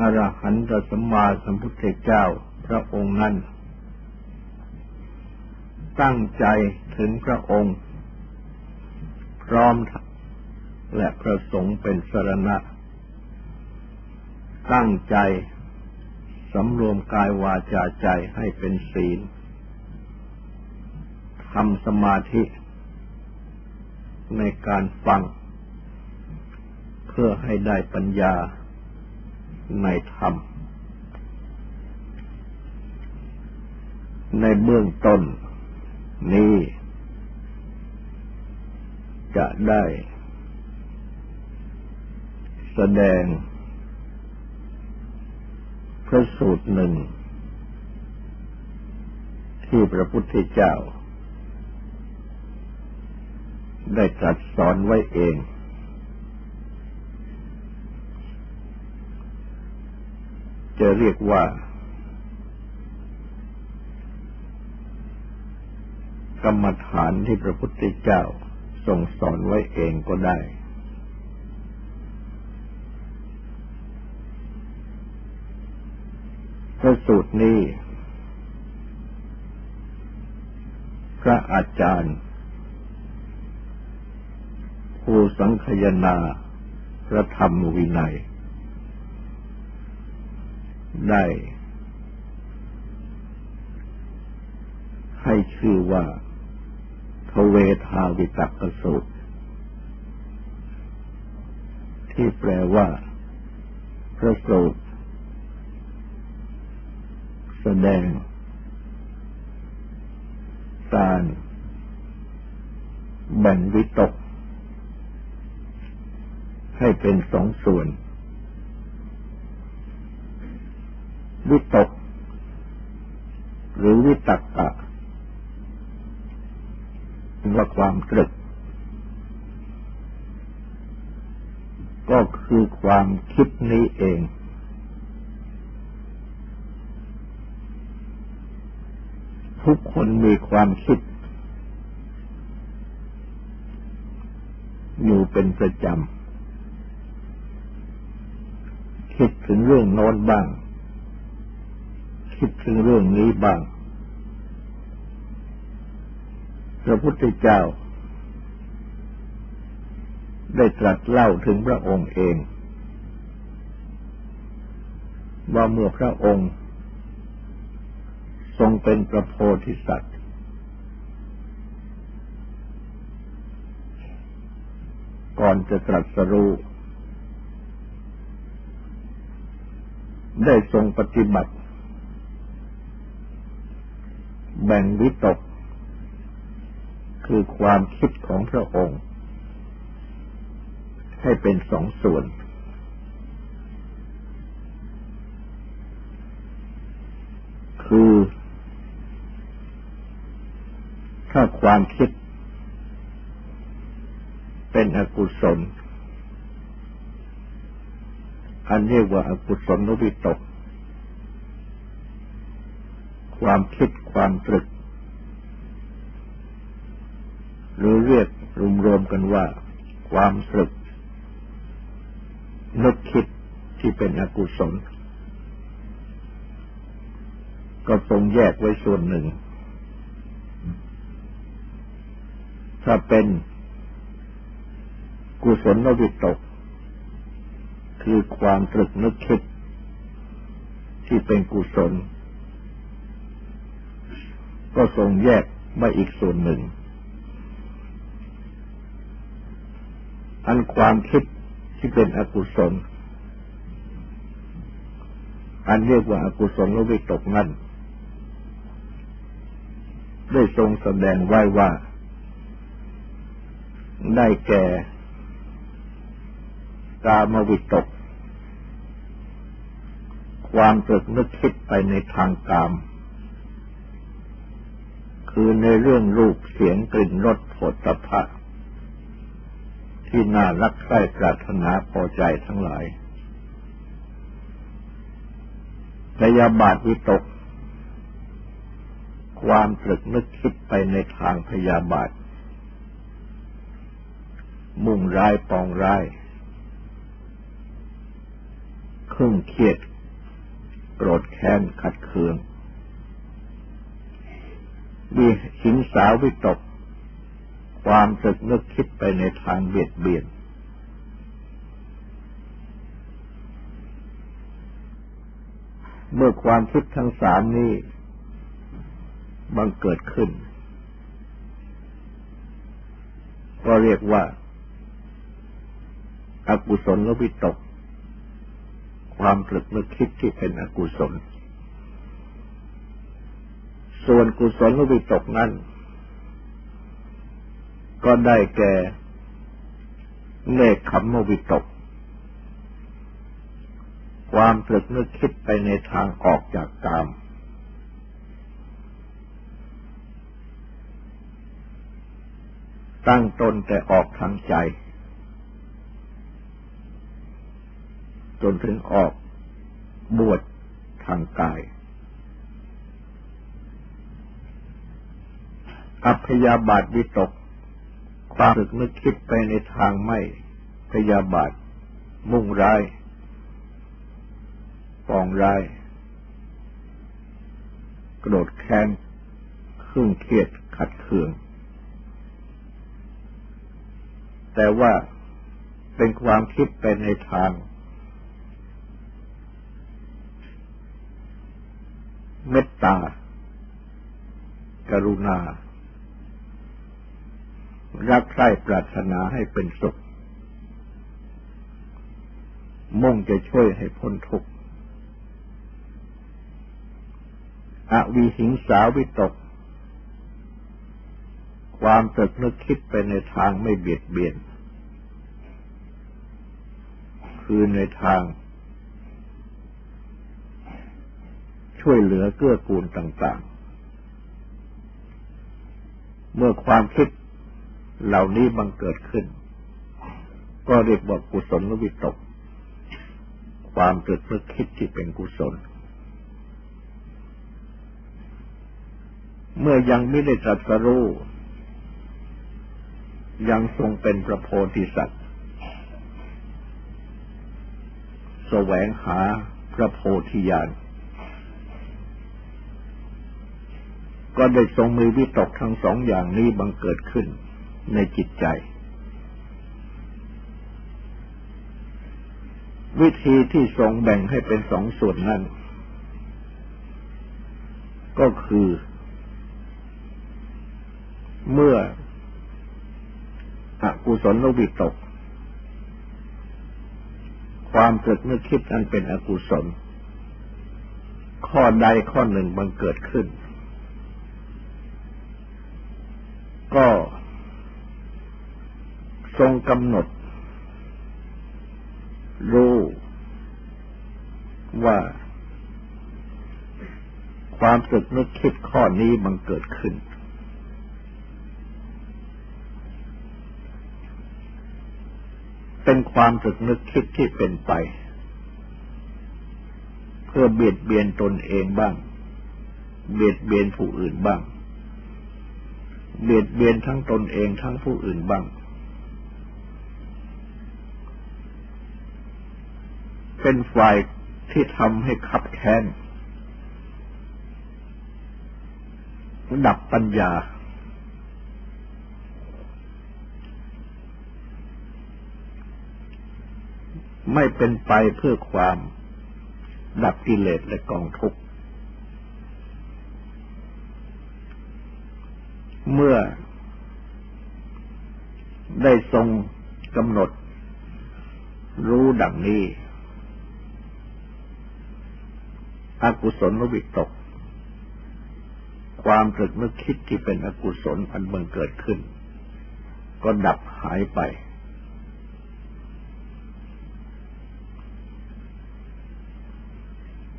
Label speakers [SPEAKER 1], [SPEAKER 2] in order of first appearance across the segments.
[SPEAKER 1] อรหันตสัมมาสัมพุทธเจ้าพระองค์นั้น ตั้งใจถึงพระองค์ พร้อมและประสงค์เป็นสรณะ ตั้งใจสำรวมกายวาจาใจให้เป็นศีลทำสมาธิ ในการฟัง เพื่อให้ได้ปัญญา ในธรรม ในเบื้องต้น นี้ จะได้ แสดงพระสูตรหนึ่ง ที่พระพุทธเจ้า ได้ตรัสสอนไว้เอง จะเรียกว่ากรรมฐานที่พระพุทธเจ้าทรงสอนไว้เองก็ได้ พระสูตรนี้ พระอาจารย์ผู้สังคยนาพระธรรมวินัย ได้ ให้ชื่อว่าทเวทาวิตักสูตร ที่แปลว่า พระสูตร แสดง การแบ่งวิตก ให้เป็นสองส่วน วิตก หรือวิตักกะว่าความตรึก ก็คือความคิดนี้เอง ทุกคนมีความคิด อยู่เป็นประจำคิดถึงเรื่องโน้นบ้าง คิดถึงเรื่องนี้บ้าง พระพุทธเจ้า ได้ตรัสเล่าถึงพระองค์เอง ว่าเมื่อพระองค์ ทรงเป็นพระโพธิสัตว์ ก่อนจะตรัสรู้ได้ทรงปฏิบัติแบ่งวิตก คือความคิดของพระองค์ ให้เป็นสองส่วน คือ ถ้าความคิด เป็นอกุศล อันเรียกว่าอากุศลนวิตก ความคิดความตรึก หรือเรียกรวมๆกันว่า ความตรึก นึกคิดที่เป็นอกุศล ก็ทรงแยกไว้ส่วนหนึ่ง ถ้าเป็นกุศลนวิตก คือความตรึกนึกคิด ที่เป็นกุศล ก็ทรงแยกไว้อีกส่วนหนึ่ง อันความคิดที่เป็นอกุศล อันเรียกว่าอากุศลวิตกนั้นได้ทรงแสดงไว้ว่า ได้แก่ กามวิตก ความตรึกนึกคิดไปในทางกาม คือในเรื่องรูปเสียงกลิ่นรสผลตภะที่น่ารักใคร่ปรารถนาพอใจทั้งหลายพยาบาทวิตก ความตรึกนึกคิดไปในทางพยาบาท มุ่งร้ายปองร้ายครึ่งเครียด โกรธแค้นขัดเคือง วิหิงสาวิตก ความตึกนึกคิดไปในทางเบียดเบียน เมื่อความคิดทั้งสามนี้บังเกิดขึ้น ก็เรียกว่าอากุศลวิตก ความตรึกนึกคิดที่เป็นอกุศล ส่วนกุศลวิตกนั้น ก็ได้แก่เนคขมวิตก ความตรึกนึกคิดไปในทางออกจากกาม ตั้งตนแต่ออกทางใจจนถึงออกบวชทางกาย อัพยาบาทวิตก ความรึกนึกคิดไปในทางไม่พยาบาท มุ่งร้าย ปองร้าย กระโดดแค้นครึ่งเครียดขัดเคือง แต่ว่าเป็นความคิดไปในทาง เมตตากรุณา รักใคร่ปรารถนาให้เป็นสุข มุ่งจะช่วยให้พ้นทุกข์อวิหิงสาวิตก ความตรึกนึกคิดไปในทางไม่เบียดเบียน คือในทาง ช่วยเหลือเกื้อกูลต่าง ๆ เมื่อความคิด เหล่านี้บังเกิดขึ้น ก็เรียกว่ากุศลวิตก ความเกิดเพื่อคิดที่เป็นกุศล เมื่อยังไม่ได้ตรัสรู้ยังทรงเป็นพระโพธิสัตว์แสวงหาพระโพธิญาณก็ได้ทรงมีวิตกทั้งสองอย่างนี้บังเกิดขึ้น ในจิตใจ วิธีที่ทรงแบ่งให้เป็นสองส่วนนั้น ก็คือ เมื่ออกุศลลวิตก ความเกิดนึกคิดอันเป็นอกุศล ข้อใดข้อหนึ่งบังเกิดขึ้นก็ ทรงกำหนด รู้ว่า ความสึกนึกคิดข้อนี้มันเกิดขึ้น เป็นความสึกนึกคิดที่เป็นไป เพื่อเบียดเบียนตนเองบ้าง เบียดเบียนผู้อื่นบ้าง เบียดเบียนทั้งตนเองทั้งผู้อื่นบ้าง เป็นฝ่ายที่ทำให้ขับแค้นดับปัญญา ไม่เป็นไปเพื่อความดับกิเลสและกองทุกข์ เมื่อได้ทรงกำหนดรู้ดังนี้ อกุศลวิตก ความตรึกนึกคิดที่เป็นอกุศลอันบังเกิดขึ้น ก็ดับหายไป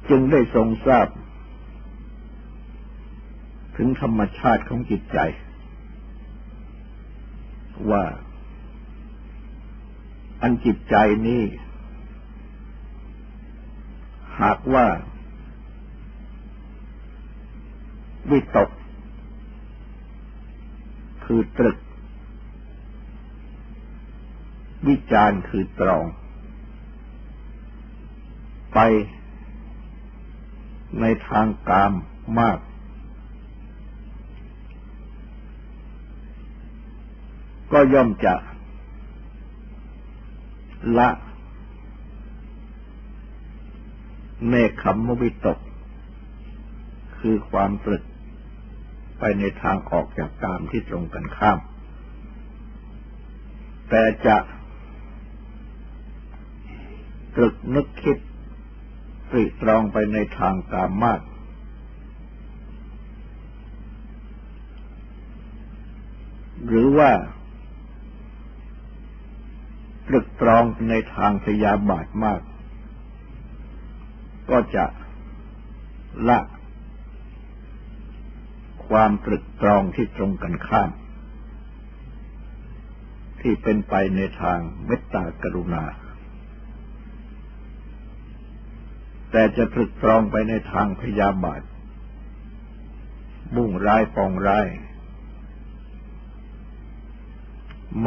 [SPEAKER 1] จึงได้ทรงทราบ ถึงธรรมชาติของจิตใจ ว่า อันจิตใจนี้หากว่า วิตก คือตรึก วิจารคือตรอง ไปในทางกามมาก ก็ย่อมจะ ละเมฆขมวิตก คือความตรึก ไปในทางออกจากกามที่ตรงกันข้าม แต่จะตรึกนึกคิดตรีตรองไปในทางกามมาก หรือว่าตรึกตรองในทางพยาบาทมาก ก็จะละ ความตรึกตรองที่ตรงกันข้าม ที่เป็นไปในทางเมตตากรุณา แต่จะตรึกตรองไปในทางพยาบาทมุ่งร้ายปองร้าย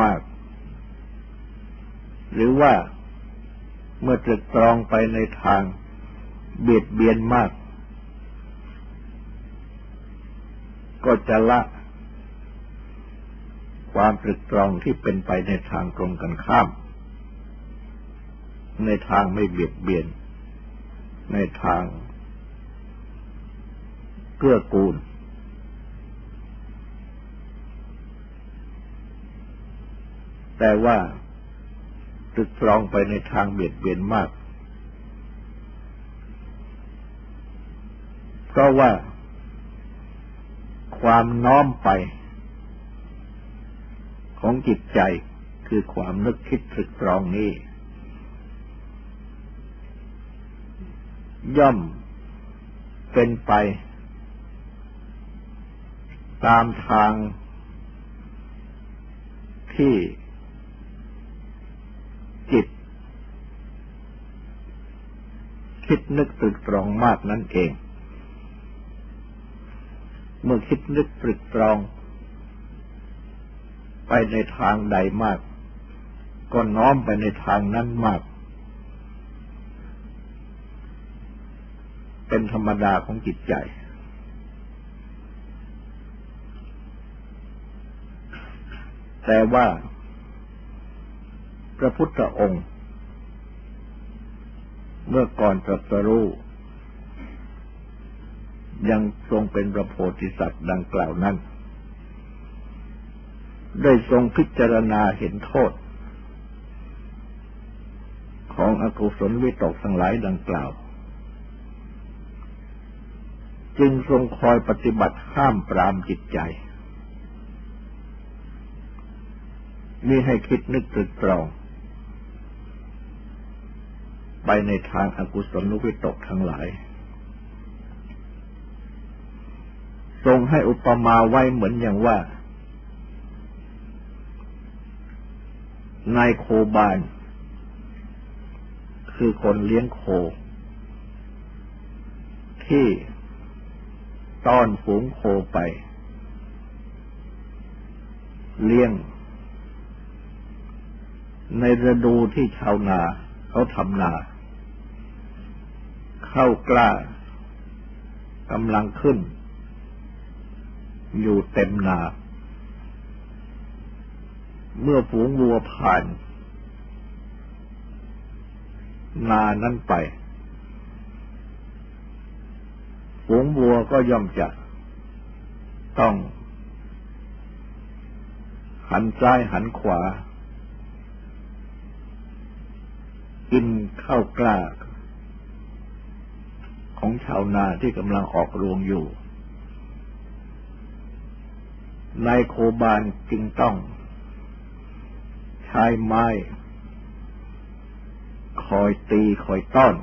[SPEAKER 1] มาก หรือว่าเมื่อตรึกตรองไปในทางเบียดเบียนมาก ก็จะละความตรึกตรองที่เป็นไปในทางตรงกันข้าม ในทางไม่เบียดเบียน ในทางเกื้อกูล แต่ว่าตรึกตรองไปในทางเบียดเบียนมาก เพราะว่า ความน้อมไป ของจิตใจคือความนึกคิดตรึกตรองนี้ ย่อมเป็นไป ตามทางที่จิต คิดนึกตรึกตรองมากนั่นเอง เมื่อคิดนึกตรึกตรอง ไปในทางใดมาก ก็น้อมไปในทางนั้นมาก เป็นธรรมดาของจิตใจ แต่ว่าพระพุทธองค์ เมื่อก่อนตรัสรู้ ยังทรงเป็นพระโพธิสัตว์ดังกล่าวนั้น ได้ทรงพิจารณาเห็นโทษ ของอกุศลวิตกทั้งหลายดังกล่าว จึงทรงคอยปฏิบัติห้ามปรามจิตใจมิให้คิดนึกตรึกตรอง ไปในทางอากุศลนุวิตกทั้งหลาย ทรงให้อุปมาไว้เหมือนอย่างว่านายโคบาน คือคนเลี้ยงโค ที่ต้อนฝูงโคไป เลี้ยง ในฤดูที่ชาวนาเขาทำนา เข้ากล้ากำลังขึ้น อยู่เต็มนา เมื่อฝูงวัวผ่าน นานั้นไป ฝูงวัวก็ย่อมจะต้อง หันซ้ายหันขวา กินข้าวกล้า ของชาวนาที่กำลังออกรวงอยู่ นายโคบานจึงต้อง ใช้ไม้ คอยตีคอยต้อน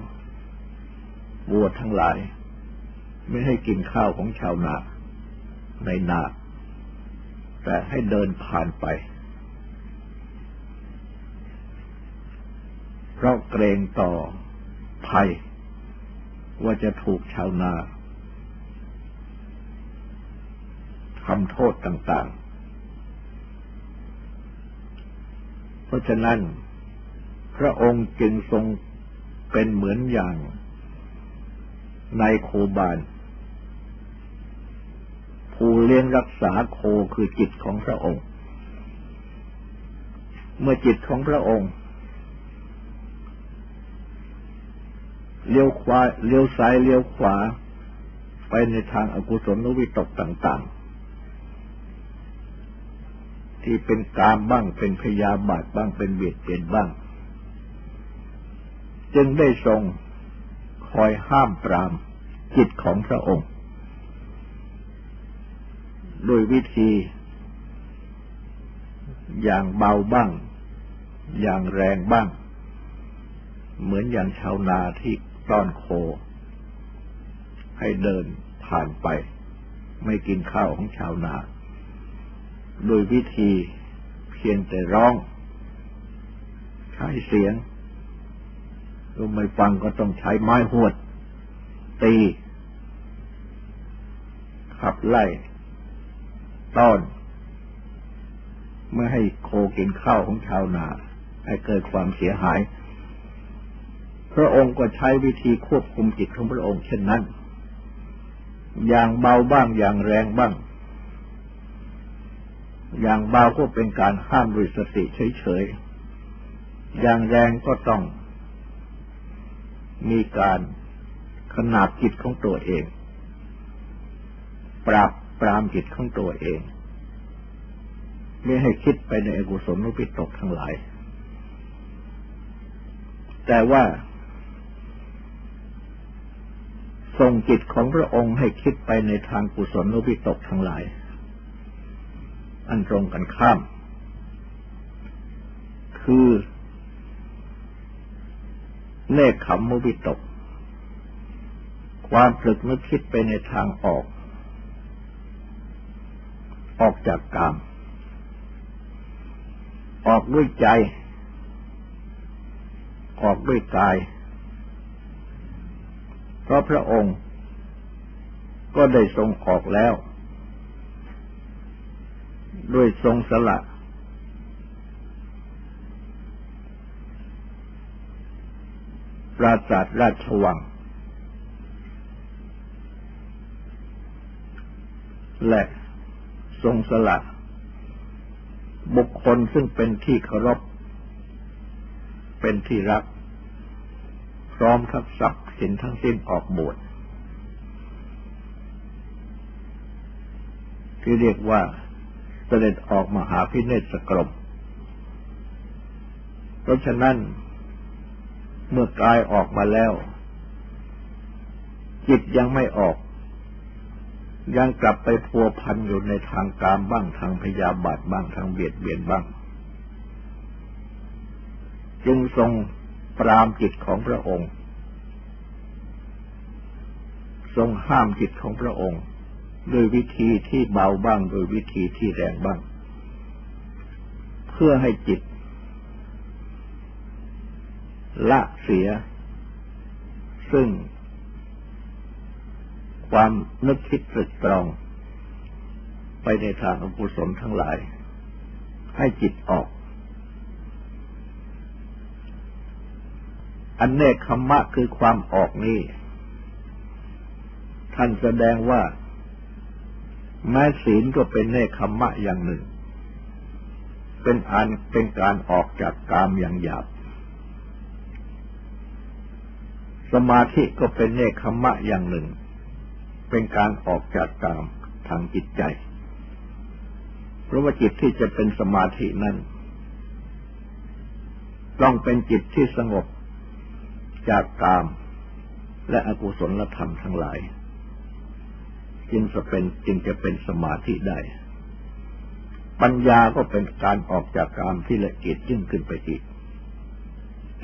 [SPEAKER 1] วัวทั้งหลาย ไม่ให้กินข้าวของชาวนาในนาแต่ให้เดินผ่านไป เพราะเกรงต่อภัย ว่าจะถูกชาวนา ทำโทษต่างๆ เพราะฉะนั้น พระองค์จึงทรงเป็นเหมือนอย่างในโคบานผู้เลี้ยงรักษาโคคือจิตของพระองค์ เมื่อจิตของพระองค์เลี้ยวขวาเลี้ยวซ้ายเลี้ยวขวา ไปในทางอากุศลวิตกต่าง ๆ ที่เป็นกามบ้างเป็นพยาบาทบ้างเป็นเบียดเบียนบ้าง จึงได้ทรงคอยห้ามปรามจิตของพระองค์โดยวิธี อย่างเบาบ้าง อย่างแรงบ้าง เหมือนอย่างชาวนาที่ต้อนโค ให้เดินผ่านไป ไม่กินข้าวของชาวนา โดยวิธีเพียงแต่ร้อง ใช้เสียงก็ไม่ฟังก็ต้องใช้ไม้หวด ตี ขับไล่ ต้อนไม่ให้โคกินข้าวของชาวนา ให้เกิดความเสียหาย พระองค์ก็ใช้วิธีควบคุมจิตของพระองค์เช่นนั้น อย่างเบาบ้างอย่างแรงบ้าง อย่างเบาก็เป็นการห้ามด้วยสติเฉยๆ อย่างแรงก็ต้อง มีการขนาบจิตของตัวเอง ปราบปรามจิตของตัวเอง ไม่ให้คิดไปในอกุศลนุปิตกทั้งหลาย แต่ว่าส่งจิตของพระองค์ให้คิดไปในทางกุศลนุบิตกทั้งหลาย อันตรงกันข้าม คือเนคขมมุบิตก ความผลึกนึกคิดไปในทางออก ออกจากกาม ออกด้วยใจ ออกด้วยกาย เพราะพระองค์ก็ได้ทรงออกแล้ว ด้วยทรงสละ ปราสาทราชวัง และทรงสละ บุคคลซึ่งเป็นที่เคารพ เป็นที่รัก พร้อมทับศัพท์สินทั้งสิ้นออกบวชที่เรียกว่า เสด็จออกมหาพิเนศกรมเพราะฉะนั้น เมื่อกายออกมาแล้ว จิตยังไม่ออก ยังกลับไปพัวพันอยู่ในทางกามบ้างทางพยาบาทบ้างทางเบียดเบียนบ้าง จึงทรงปรามจิตของพระองค์ ทรงห้ามจิตของพระองค์ โดยวิธีที่เบาบ้างโดยวิธีที่แรงบ้าง เพื่อให้จิต ละเสีย ซึ่ง ความนึกคิดตรึกตรอง ไปในทางอกุศลทั้งหลาย ให้จิตออก อันเนคขมะคือความออกนี้ ท่านแสดงว่า แม้ศีลก็เป็นเนคขมะอย่างหนึ่ง เป็นอันเป็นการออกจากกามอย่างหยาบ สมาธิก็เป็นเนคขมะอย่างหนึ่ง เป็นการออกจากกามทางจิตใจ เพราะว่าจิตที่จะเป็นสมาธินั้นต้องเป็นจิตที่สงบจากกามและอกุศลธรรมทั้งหลาย จึงจะเป็นจึงจะเป็นสมาธิได้ ปัญญาก็เป็นการออกจากกามที่ละเอียดยิ่งขึ้นไปอีก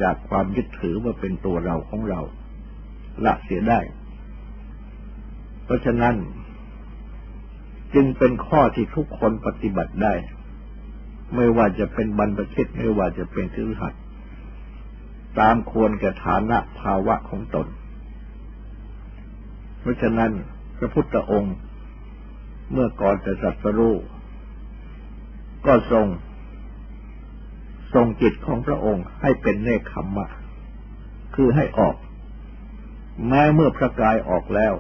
[SPEAKER 1] จากความยึดถือว่าเป็นตัวเราของเรา ละเสียได้ เพราะฉะนั้น จึงเป็นข้อที่ทุกคนปฏิบัติได้ ไม่ว่าจะเป็นบรรพชิตไม่ว่าจะเป็นคือหัดตามควรแก่ฐานะภาวะของตน เพราะฉะนั้น พระพุทธองค์ เมื่อก่อนจะสัตรู้ก็ทรง ทรงจิตของพระองค์ให้เป็นเนคขมมะ คือให้ออก แม้เมื่อพระกายออกแล้ว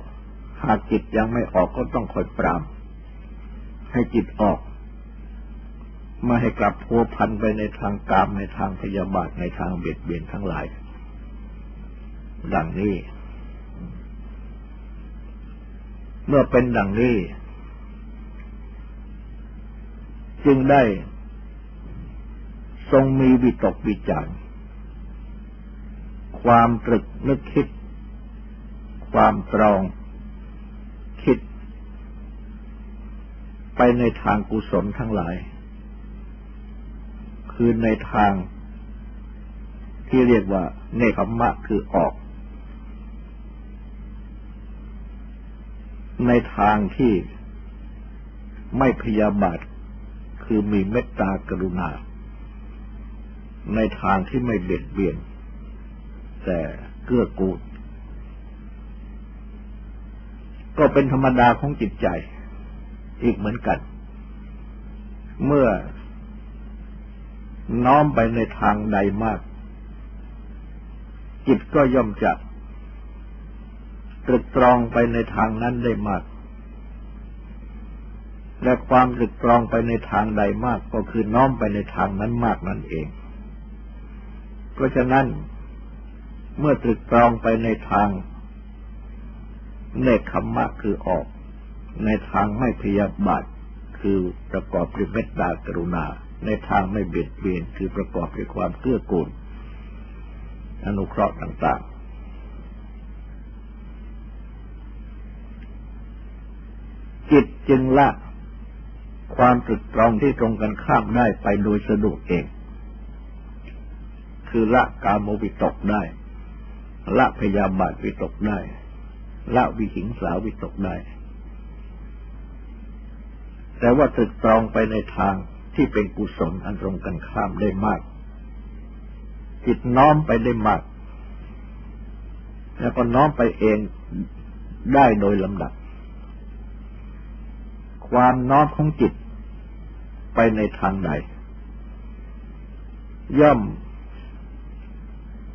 [SPEAKER 1] หากจิตยังไม่ออกก็ต้องคอยปราม ให้จิตออกมาให้กลับพัวพันไปในทางกามในทางพยาบาทในทางเบียดเบียนทั้งหลาย ดังนี้ เมื่อเป็นดังนี้ จึงได้ทรงมีวิตกวิจารความตรึกนึกคิด ความตรอง คิด ไปในทางกุศลทั้งหลาย คือในทางที่เรียกว่า เนคขมะคือออก ในทางที่ไม่พยาบาท คือมีเมตตากรุณา ในทางที่ไม่เบียดเบียน แต่เกื้อกูลก็เป็นธรรมดาของจิตใจ อีกเหมือนกัน เมื่อน้อมไปในทางใดมาก จิตก็ย่อมจะ ตรึกตรองไปในทางนั้นได้มาก และความตรึกตรองไปในทางใดมากก็คือน้อมไปในทางนั้นมากนั่นเอง เพราะฉะนั้น เมื่อตรึกตรองไปในทางเนคขมมะคือออก ในทางไม่พยาบาทคือประกอบด้วยเมตตากรุณา ในทางไม่เบียดเบียนคือประกอบด้วยความเกื้อกูลอนุเคราะห์ต่างๆ จิตจึงละความตรึกตรองที่ตรงกันข้ามได้ไปโดยสะดวกเอง คือละกามวิตกได้ ละพยาบาทวิตกได้ ละวิหิงสาวิตกได้ แต่ว่าตรึกตรองไปในทางที่เป็นกุศลอันตรงกันข้ามได้มาก จิตน้อมไปได้มาก แล้วก็น้อมไปเองได้โดยลำดับ ความน้อมของจิต ไปในทางใด ย่อม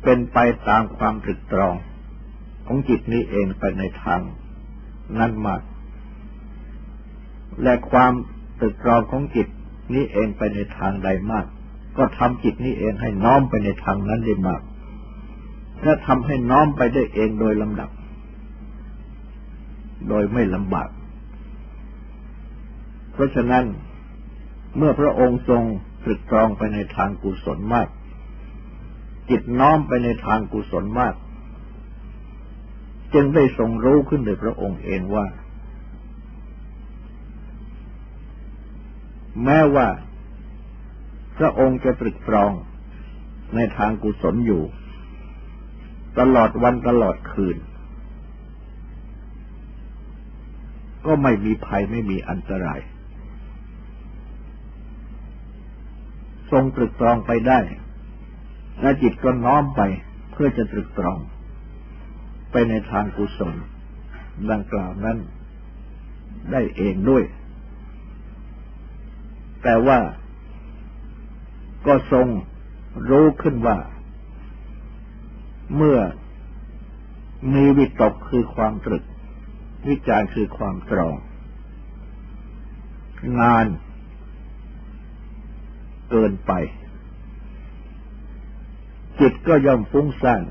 [SPEAKER 1] เป็นไปตามความตรึกตรอง ของจิตนี้เองไปในทาง นั้นมาก และความตรึกตรองของจิตนี้เองไปในทางใดมาก ก็ทำจิตนี้เองให้น้อมไปในทางนั้นได้มากและทำให้น้อมไปได้เองโดยลำดับ โดยไม่ลำบาก เพราะฉะนั้นเมื่อพระองค์ทรงตรึกตรองไปในทางกุศลมาก จิตน้อมไปในทางกุศลมาก จึงได้ทรงรู้ขึ้นโดยพระองค์เองว่า แม้ว่าพระองค์จะตรึกตรองในทางกุศลอยู่ ตลอดวันตลอดคืน ก็ไม่มีภัยไม่มีอันตราย ทรงตรึกตรองไปได้ และจิตก็น้อมไปเพื่อจะตรึกตรอง ไปในทางกุศล ดังกล่าวนั้น ได้เองด้วย แต่ว่าก็ทรงรู้ขึ้นว่า เมื่อมีวิตกคือความตรึก วิจารคือความตรอง งาน เกินไป จิตก็ย่อมฟุ้งซ่าน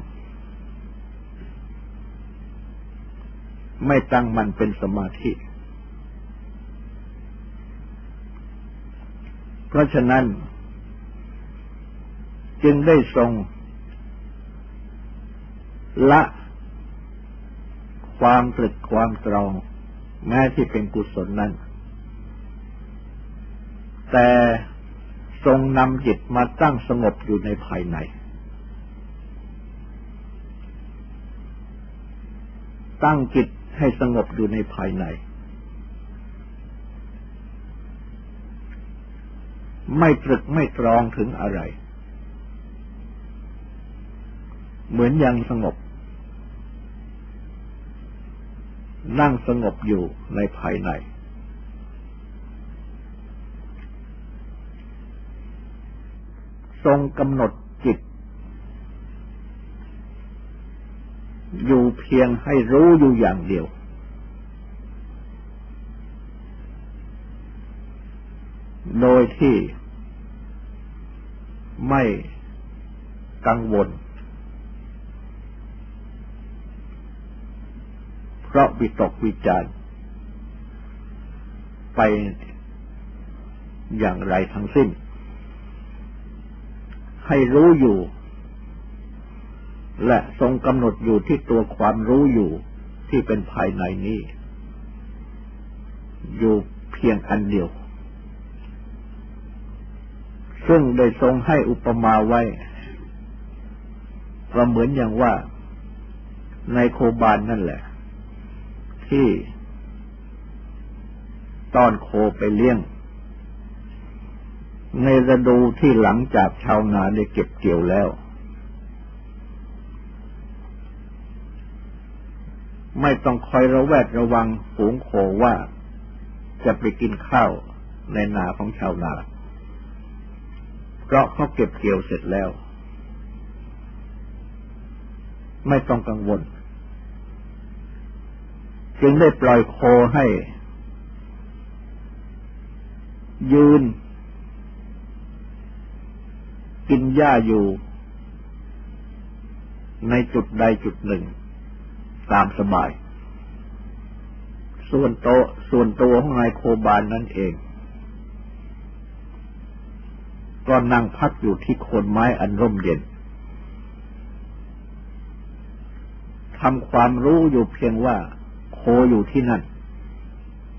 [SPEAKER 1] ไม่ตั้งมันเป็นสมาธิ เพราะฉะนั้น จึงได้ทรง ละความตรึกความตรอง แม้ที่เป็นกุศลนั้น แต่ ทรงนำจิตมาตั้งสงบอยู่ในภายใน ตั้งจิตให้สงบอยู่ในภายใน ไม่ตรึกไม่ตรองถึงอะไร เหมือนยังสงบ นั่งสงบอยู่ในภายใน ทรงกำหนดจิต อยู่เพียงให้รู้อยู่อย่างเดียว โดยที่ไม่กังวล เพราะวิตกวิจารไปอย่างไรทั้งสิ้น ให้รู้อยู่ และทรงกำหนดอยู่ที่ตัวความรู้อยู่ที่เป็นภายในนี้ อยู่เพียงอันเดียว ซึ่งได้ทรงให้อุปมาไว้ประเหมือนอย่างว่าในโคบานนั่นแหละ ที่ตอนโคไปเลี้ยง ในฤดูที่หลังจากชาวนาได้เก็บเกี่ยวแล้ว ไม่ต้องคอยระแวดระวังฝูงโคว่าจะไปกินข้าวในนาของชาวนา เพราะเขาเก็บเกี่ยวเสร็จแล้ว ไม่ต้องกังวล จึงได้ปล่อยโคให้ ยืน กินหญ้าอยู่ในจุดใดจุดหนึ่ง ตามสบาย ส่วนโตส่วนตัวของนายโคบานนั่นเอง ก็นั่งพักอยู่ที่โคนไม้อันร่มเย็นทำความรู้อยู่เพียงว่าโคอยู่ที่นั่น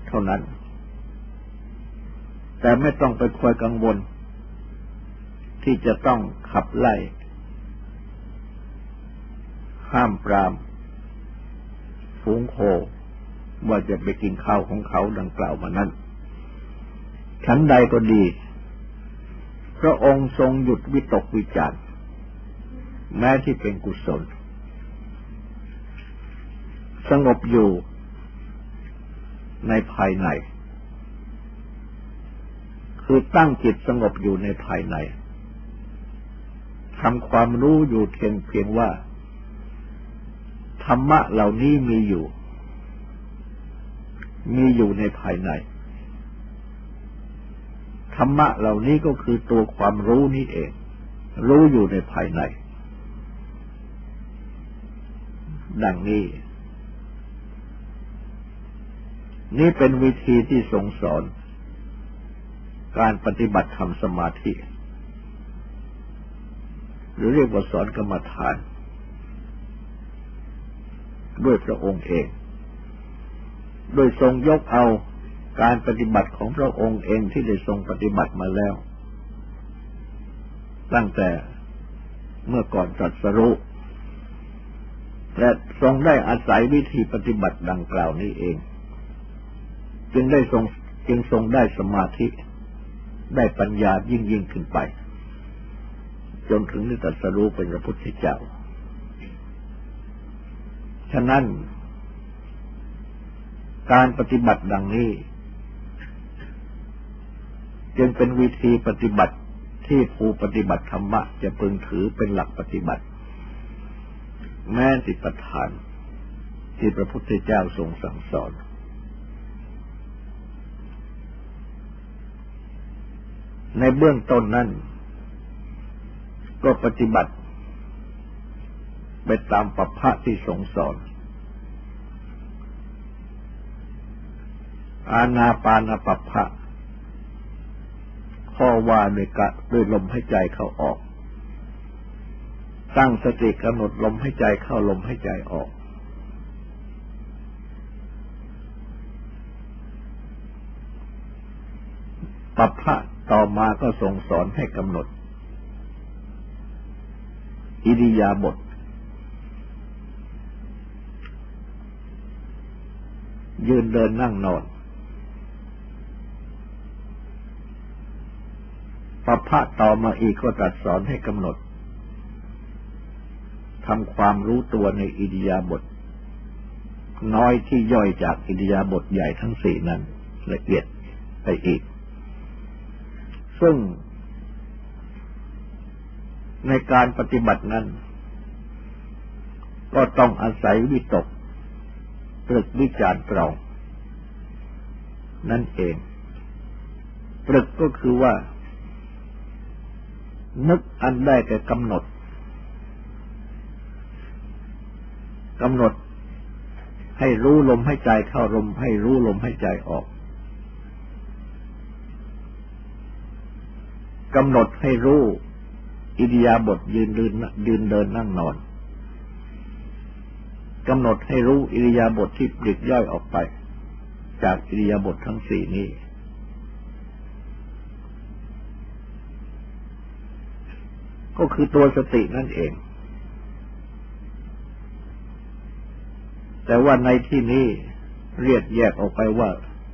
[SPEAKER 1] เท่านั้น แต่ไม่ต้องไปคอยกังวล ที่จะต้องขับไล่ ห้ามปรามฝูงโค ว่าจะไปกินข้าวของเขาดังกล่าวมานั้นชั้นใดก็ดี พระองค์ทรงหยุดวิตกวิจารแม้ที่เป็นกุศล สงบอยู่ในภายใน คือตั้งจิตสงบอยู่ในภายใน ทำความรู้อยู่เพียงเพียงว่า ธรรมะเหล่านี้มีอยู่ มีอยู่ในภายใน ธรรมะเหล่านี้ก็คือตัวความรู้นี้เอง รู้อยู่ในภายใน ดังนี้ นี่เป็นวิธีที่ทรงสอน การปฏิบัติธรรมสมาธิ หรือเรียกว่าสอนกรรมฐาน ด้วยพระองค์เอง โดยทรงยกเอาการปฏิบัติของพระองค์เองที่ได้ทรงปฏิบัติมาแล้ว ตั้งแต่เมื่อก่อนตรัสรู้และทรงได้อาศัยวิธีปฏิบัติดังกล่าวนี้เอง จึงได้ทรงจึงทรงได้สมาธิ ได้ปัญญายิ่งยิ่งขึ้นไป จนถึงได้ตรัสรู้เป็นพระพุทธเจ้า ฉะนั้น การปฏิบัติดังนี้ จึงเป็นวิธีปฏิบัติที่ผู้ปฏิบัติธรรมะจะพึงถือเป็นหลักปฏิบัติ แม้ติปทาน ที่พระพุทธเจ้าทรงสั่งสอน ในเบื้องต้นนั้น ก็ปฏิบัติ ไปตามปัพะที่ทรงสอน อาณาปานปัพะข้อว่าด้วยกะด้วยลมให้ใจเข้าออก ตั้งสติกำหนดลมให้ใจเข้าลมให้ใจออก ปัพพะต่อมาก็ทรงสอนให้กำหนด อิริยาบถยืนเดินนั่งนอนพระพระต่อมาอีกก็ตรัสสอนให้กำหนดทำความรู้ตัวในอิริยาบถน้อยที่ย่อยจากอิริยาบถใหญ่ทั้งสี่นั้นละเอียดไปอีก ซึ่ง ในการปฏิบัตินั้น ก็ต้องอาศัยวิตกตรึกวิจารตรองนั่นเองตรึกก็คือว่า นึกอันได้แต่กำหนดกำหนดให้รู้ลมให้ใจเข้าลมให้รู้ลมให้ใจออกกำหนดให้รู้ อิริยาบถยืนเดินยืนเดินนั่งนอนกำหนดให้รู้อิริยาบถที่ปลีกย่อยออกไป จากอิริยาบถทั้งสี่นี้ ก็คือตัวสตินั่นเอง แต่ว่าในที่นี้เรียกแยกออกไปว่า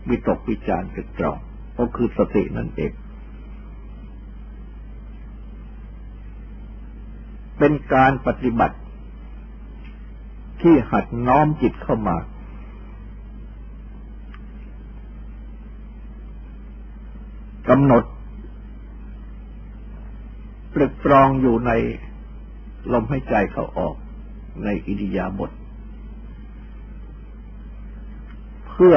[SPEAKER 1] วิตกวิจารตึกตรองก็คือสตินั่นเอง เป็นการปฏิบัติ ที่หัดน้อมจิตเข้ามา กำหนดปรึกตรองอยู่ในลมหายใจเข้าออกในอิริยาบถเพื่อ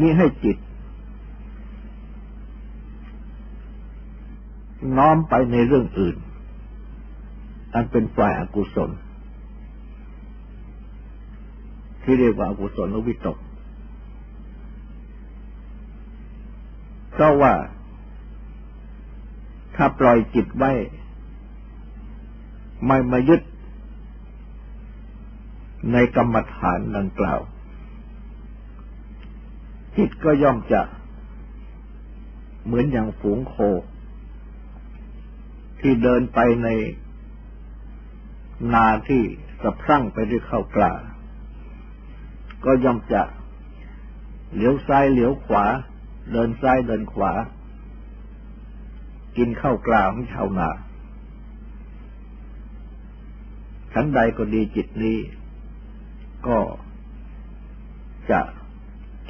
[SPEAKER 1] มีให้จิต น้อมไปในเรื่องอื่น อันเป็นฝ่ายอากุศล ที่เรียกว่าอากุศลวิตกเพราะว่า ถ้าปล่อยจิตไว้ ไม่มายึด ในกรรมฐานดังกล่าว จิตก็ย่อมจะเหมือนอย่างฝูงโค ที่เดินไปในนาที่สะพรั่งไปด้วยข้าวกล้า ก็ย่อมจะเหลียวซ้ายเหลียวขวา เดินซ้ายเดินขวา กินข้าวกล้าของชาวนาชั้นใดก็ดีจิตนี้ ก็จะ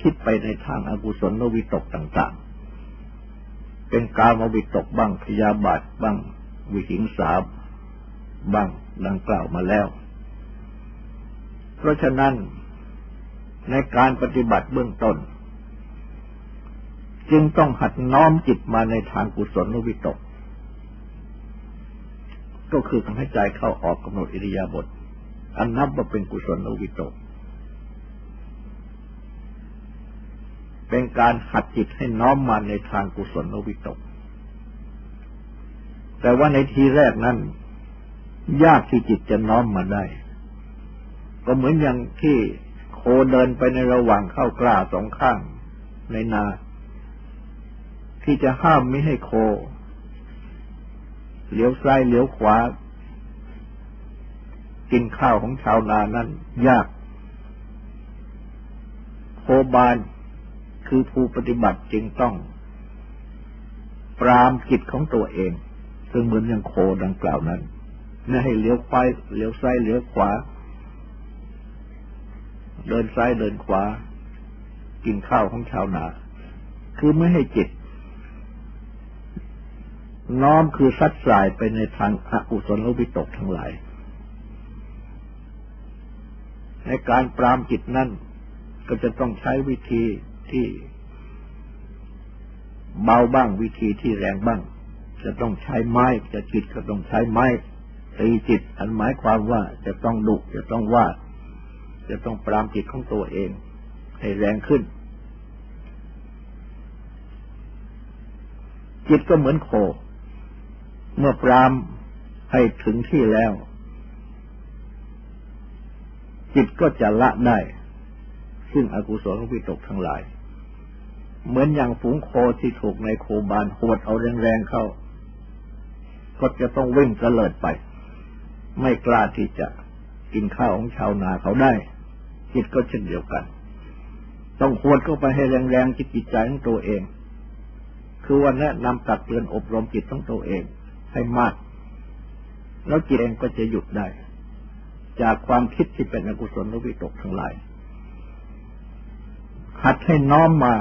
[SPEAKER 1] คิดไปในทางอากุศลนวิตกต่าง ๆ เป็นกามวิตกบ้างพยาบาทบ้าง วิหิงสาบ้างดังกล่าวมาแล้ว เพราะฉะนั้นในการปฏิบัติเบื้องต้น จึงต้องหัดน้อมจิตมาในทางกุศลวิตก ก็คือทำให้ใจเข้าออกกำหนดอิริยาบถอันนับว่าเป็นกุศลวิตก เป็นการหัดจิตให้น้อมมาในทางกุศลวิตก แต่ว่าในทีแรกนั้นยากที่จิตจะน้อมมาได้ ก็เหมือนอย่างที่โคเดินไปในระหว่างเข้ากล้าสองข้างในนา ที่จะห้ามไม่ให้โคเลี้ยวซ้ายเลี้ยวขวา กินข้าวของชาวนานั้น ยาก โคบาน คือผู้ปฏิบัติจึงต้อง ปรามจิตของตัวเอง ซึ่งเหมือนอย่างโคดังกล่าวนั้นไม่ให้เลี้ยวไปเลี้ยวซ้ายเลี้ยวขวา เดินซ้ายเดินขวา กินข้าวของชาวนา คือไม่ให้จิต น้อมคือซัดสายไปในทางอกุศลวิตกทั้งหลาย ในการปรามจิตนั่นก็จะต้องใช้วิธี ที่เบาบ้างวิธีที่แรงบ้าง จะต้องใช้ไม้จะจิตก็ต้องใช้ไม้ตีจิต อันหมายความว่าจะต้องดุจะต้องว่าจะต้องปรามจิตของตัวเอง ให้แรงขึ้น จิตก็เหมือนโค เมื่อปรามให้ถึงที่แล้ว จิตก็จะละได้ ซึ่งอกุศลวิตกทั้งหลาย เหมือนอย่างฝูงโคที่ถูกในโคบานหวดเอาแรงๆเข้า ก็จะต้องวิ่งกระเลิดไป ไม่กล้าที่จะกินข้าวของชาวนาเขาได้ จิตก็เช่นเดียวกัน ต้องควรเข้าไปให้แรงๆจิตจิตใจของตัวเอง คือวันนี้นำตักเตือนอบรมจิตของตัวเองให้มาก แล้วจิตเองก็จะหยุดได้ จากความคิดที่เป็นอกุศลวิตกทั้งหลายหัดให้น้อมมา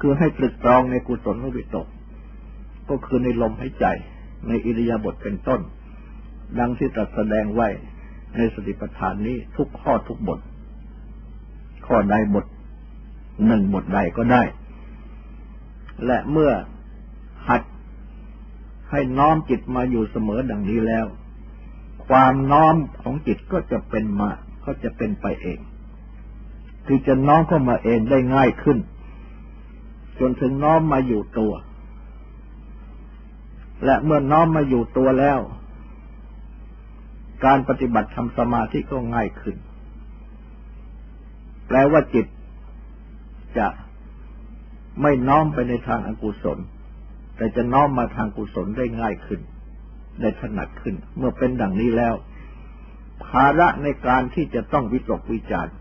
[SPEAKER 1] คือให้ตรึกตรองในกุศลวิตก ก็คือในลมหายใจ ในอิริยาบถเป็นต้น ดังที่ตรัสแสดงไว้ในสติปัฏฐานนี้ทุกข้อทุกบท ข้อใดบทหนึ่งบทใดก็ได้ และเมื่อหัดให้น้อมจิตมาอยู่เสมอดังนี้แล้ว ความน้อมของจิตก็จะเป็นมา ก็จะเป็นไปเอง คือจะน้อมเข้ามาเองได้ง่ายขึ้น จนถึงน้อมมาอยู่ตัว และเมื่อน้อมมาอยู่ตัวแล้ว การปฏิบัติทำสมาธิก็ง่ายขึ้น แปลว่าจิต จะไม่น้อมไปในทางอากุศล แต่จะน้อมมาทางกุศลได้ง่ายขึ้น ได้ถนัดขึ้น เมื่อเป็นดังนี้แล้ว ภาระในการที่จะต้องวิตกวิจารณ์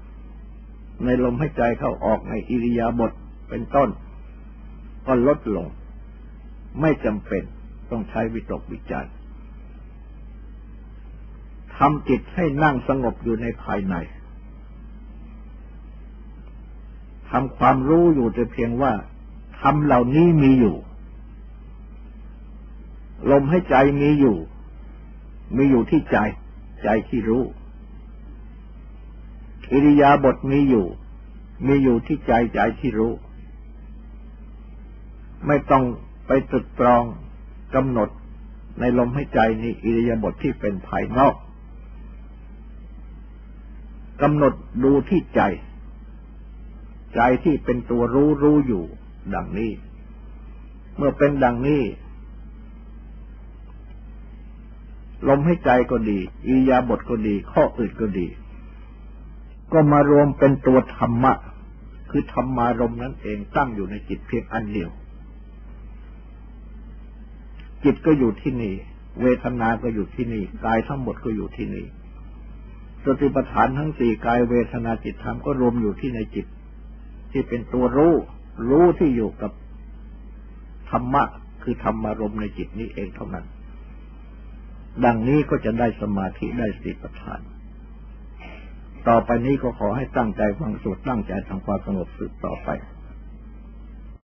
[SPEAKER 1] ในลมหายใจเข้าออกในอิริยาบถเป็นต้น ก็ลดลง ไม่จำเป็นต้องใช้วิตกวิจารทำจิตให้นั่งสงบอยู่ในภายในทำความรู้อยู่แต่เพียงว่าทำเหล่านี้มีอยู่ ลมให้ใจมีอยู่ มีอยู่ที่ใจ ใจที่รู้อิริยาบถมีอยู่ มีอยู่ที่ใจใจที่รู้ ไม่ต้องไปตรึกตรองกำหนดในลมให้ใจนี้อิริยาบถทที่เป็นภายนอกกำหนดดูที่ใจ ใจที่เป็นตัวรู้รู้อยู่ ดังนี้ เมื่อเป็นดังนี้ ลมให้ใจก็ดีอิริยาบถก็ดี ข้ออื่นก็ดี ก็มารวมเป็นตัวธรรมะ คือธรรมารมนั้นเองตั้งอยู่ในจิตเพียงอันเดียว จิตก็อยู่ที่นี่ เวทนาก็อยู่ที่นี่ กายทั้งหมดก็อยู่ที่นี่สติปัฏฐานทั้งสี่กายเวทนาจิตธรรมก็รวมอยู่ที่ในจิต ที่เป็นตัวรู้ รู้ที่อยู่กับธรรมะ คือธรรมารมในจิตนี้เองเท่านั้น ดังนี้ก็จะได้สมาธิได้สติปัฏฐาน ต่อไปนี้ก็ขอให้ตั้งใจฟังสวดตั้งใจทำความสงบสืบต่อไป